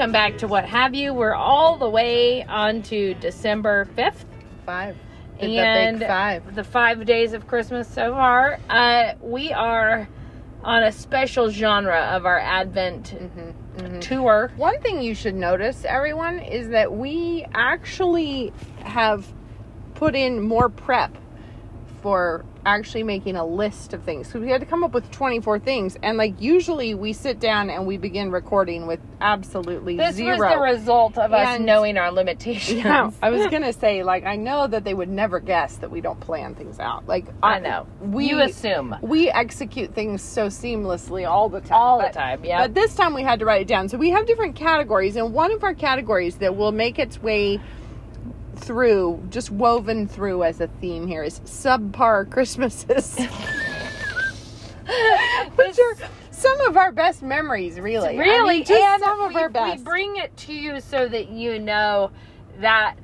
welcome back to What Have You. We're all the way on to December 5th. Five. And five. the five days of Christmas so far. Uh, we are on a special genre of our Advent Mm-hmm, tour. One thing you should notice, everyone, is that we actually have put in more prep for actually making a list of things. So we had to come up with 24 things. And like usually we sit down and we begin recording with absolutely This zero. was the result of us knowing our limitations. Yeah, I was gonna say, like, I know that they would never guess that we don't plan things out. Like, I know. we you assume. we execute things so seamlessly all the time. All the time, yeah. But this time we had to write it down. So we have different categories, and one of our categories that will make its way through, just woven through as a theme here, is subpar Christmases. Which are some of our best memories, really. I Really, mean, just and some of we, our best. we bring it to you so that you know that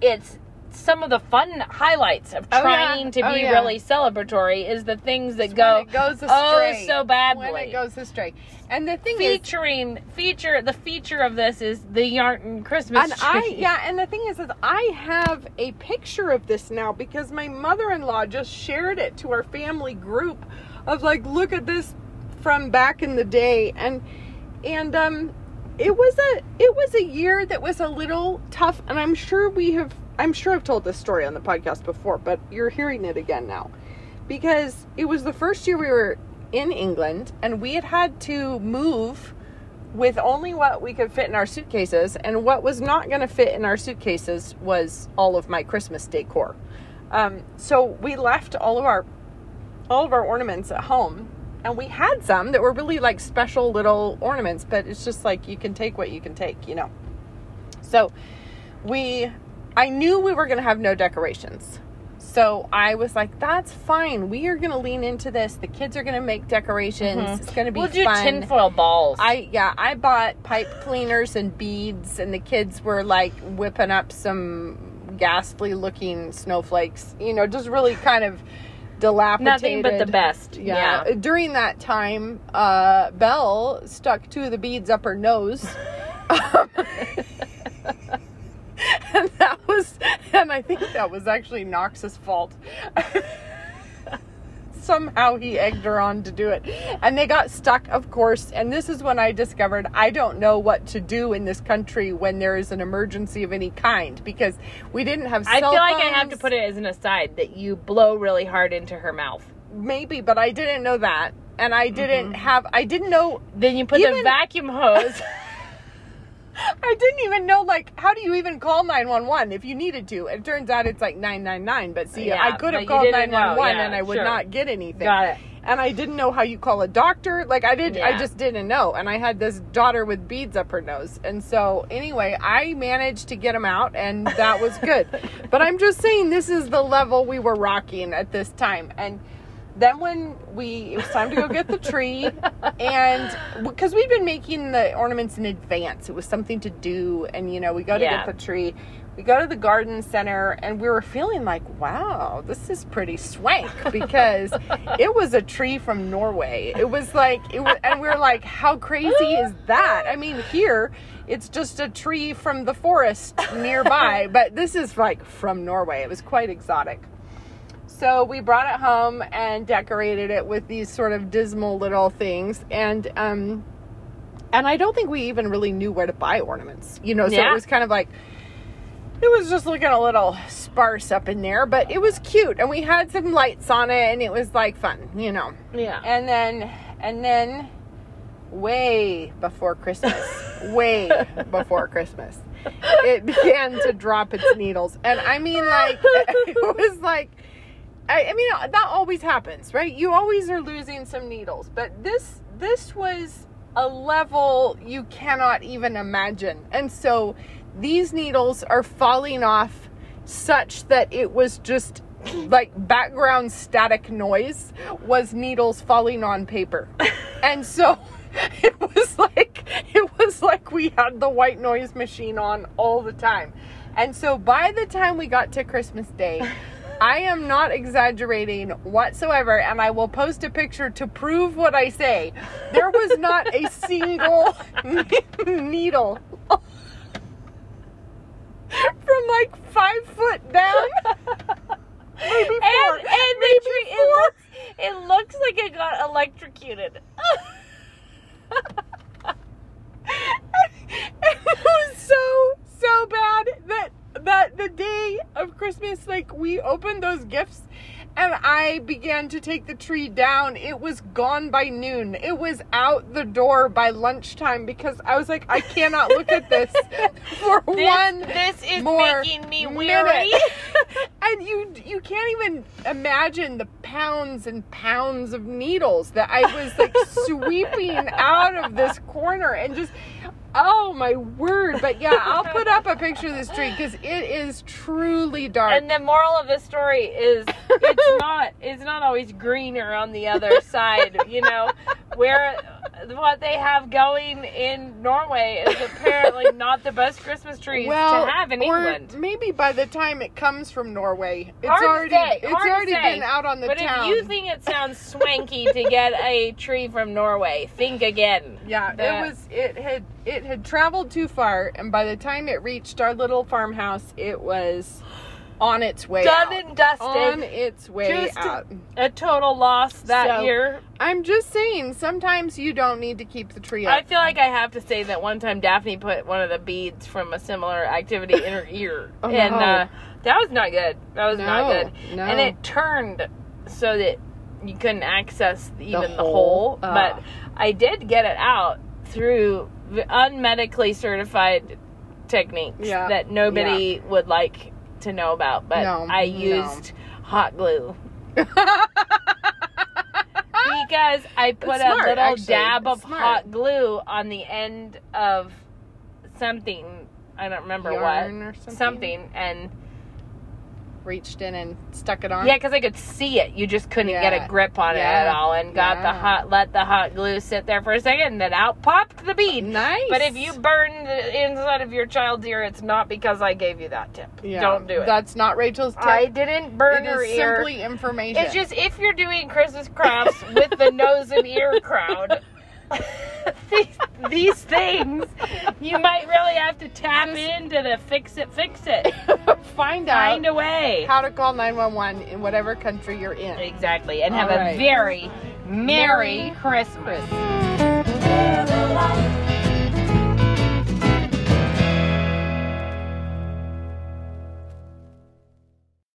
it's some of the fun highlights of Oh, yeah. trying to Oh, be yeah. really celebratory is the things that When go it goes oh astray. so badly. When it goes astray. And the thing is, featuring feature the feature of this is the Yarnton Christmas and tree. I yeah, and the thing is, is I have a picture of this now because my mother-in-law just shared it to our family group of like, look at this from back in the day, and and um, it was a it was a year that was a little tough, and I'm sure we have I'm sure I've told this story on the podcast before, but you're hearing it again now because it was the first year we were in England, and we had had to move with only what we could fit in our suitcases, and what was not going to fit in our suitcases was all of my Christmas decor. Um, so we left all of our all of our ornaments at home, and we had some that were really like special little ornaments, but it's just like you can take what you can take, you know. So we, I knew we were going to have no decorations. So I was like, that's fine. We are going to lean into this. The kids are going to make decorations. Mm-hmm. It's going to be we'll do fun. tinfoil balls. I yeah, I bought pipe cleaners and beads, and the kids were like whipping up some ghastly looking snowflakes. You know, just really kind of dilapidated. Nothing but the best. Yeah. Yeah. During that time, uh, Belle stuck two of the beads up her nose. Um, and that was, and I think that was actually Knox's fault. Somehow he egged her on to do it. And they got stuck, of course. And this is when I discovered I don't know what to do in this country when there is an emergency of any kind because we didn't have I feel like I have to put it as an aside that you blow really hard into her mouth. maybe, but I didn't know that. And I didn't Mm-hmm. have, I didn't know Then you put the vacuum hose. I didn't even know like how do you even call 911 if you needed to. It turns out it's like 999, but see, Yeah, I could have called 911 yeah, and I would sure. not get anything. Got it. And I didn't know how you call a doctor. Like I did I just didn't know. And I had this daughter with beads up her nose. And so anyway, I managed to get them out and that was good. but I'm just saying this is the level we were rocking at this time. And then when we it was time to go get the tree and because we'd been making the ornaments in advance it was something to do and you know we go to Yeah. get the tree. We go to the garden center and we were feeling like wow this is pretty swank because it was a tree from norway. It was like it was and we were like how crazy is that? I mean here it's just a tree from the forest nearby but this is like from norway. It was quite exotic so we brought it home and decorated it with these sort of dismal little things and um and I don't think we even really knew where to buy ornaments. You know, so Yeah. it was kind of like it was just looking a little sparse up in there, but it was cute and we had some lights on it and it was like fun, you know. yeah. And then and then way before Christmas, way before Christmas, it began to drop its needles. And I mean like it was like I, I mean uh, that always happens, right? You always are losing some needles, but this this was a level you cannot even imagine. And so these needles are falling off such that it was just like background static noise was needles falling on paper. and so it was like it was like we had the white noise machine on all the time. And so by the time we got to Christmas Day, I am not exaggerating whatsoever, and I will post a picture to prove what I say. There was not a single needle from like five foot down. Maybe four. and and maybe tree, it four. looks it looks like it got electrocuted. it was so so bad that that the day of Christmas, like we opened those gifts and I began to take the tree down. It was gone by noon. It was out the door by lunchtime because I was like, I cannot look at this for This, one this is more making me weary. and you you can't even imagine the pounds and pounds of needles that I was like sweeping out of this corner and just oh my word but yeah I'll put up a picture of this tree because it is truly dark And the moral of the story is it's not it's not always greener on the other side, you know. Where what they have going in Norway is apparently not the best Christmas trees well to have in or England. maybe by the time it comes from Norway it's Hard already say, it's already say. been out on the but town if you think it sounds swanky to get a tree from Norway, think again. Yeah, The- it was it had it had traveled too far and by the time it reached our little farmhouse it was on its way Done out. and dusted. on its way Just- out. a total loss that So, year. I'm just saying sometimes you don't need to keep the tree I feel like I have to say that one time Daphne put one of the beads from a similar activity in her ear, Oh, and no. uh, that was not good. That was not good. no. And it turned so that you couldn't access even the, hole? hole. Ah. But I did get it out through unmedically certified techniques Yeah, that nobody would like to know about. But No, I no. used hot glue. because I put a smart, little actually. dab of smart. hot glue on the end of something. I don't remember Yarn what. or something? Something. And Reached in and stuck it on. yeah, because I could see it. You just couldn't get a grip on it at all. And got the hot, let the hot glue sit there for a second, and then out popped the bead. Nice. But if you burn the inside of your child's ear, it's not because I gave you that tip. Yeah, Don't do it. That's not Rachel's tip. I didn't burn it her is ear. simply information. It's just if you're doing Christmas crafts with the nose and ear crowd, these, these things, you might really have to tap Just- into the fix it, fix it. find out Find a way. how to call 911 in whatever country you're in. Exactly. And have All a very Merry Merry Christmas. Christmas. Live a life